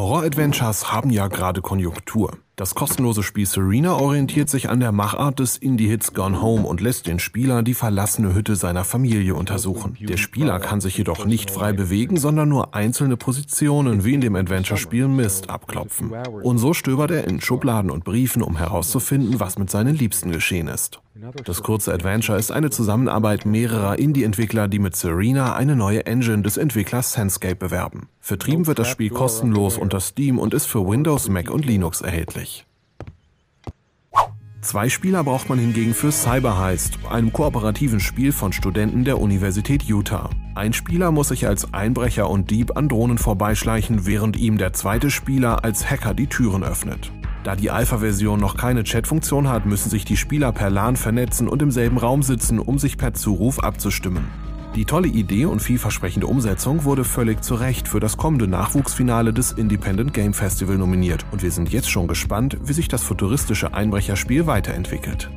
Horror-Adventures haben ja gerade Konjunktur. Das kostenlose Spiel Serena orientiert sich an der Machart des Indie-Hits Gone Home und lässt den Spieler die verlassene Hütte seiner Familie untersuchen. Der Spieler kann sich jedoch nicht frei bewegen, sondern nur einzelne Positionen wie in dem Adventure-Spiel Mist abklopfen. Und so stöbert er in Schubladen und Briefen, um herauszufinden, was mit seinen Liebsten geschehen ist. Das kurze Adventure ist eine Zusammenarbeit mehrerer Indie-Entwickler, die mit Serena eine neue Engine des Entwicklers Senscape bewerben. Vertrieben wird das Spiel kostenlos unter Steam und ist für Windows, Mac und Linux erhältlich. Zwei Spieler braucht man hingegen für Cyber Heist, einem kooperativen Spiel von Studenten der Universität Utah. Ein Spieler muss sich als Einbrecher und Dieb an Drohnen vorbeischleichen, während ihm der zweite Spieler als Hacker die Türen öffnet. Da die Alpha-Version noch keine Chat-Funktion hat, müssen sich die Spieler per LAN vernetzen und im selben Raum sitzen, um sich per Zuruf abzustimmen. Die tolle Idee und vielversprechende Umsetzung wurde völlig zu Recht für das kommende Nachwuchsfinale des Independent Game Festival nominiert und wir sind jetzt schon gespannt, wie sich das futuristische Einbrecherspiel weiterentwickelt.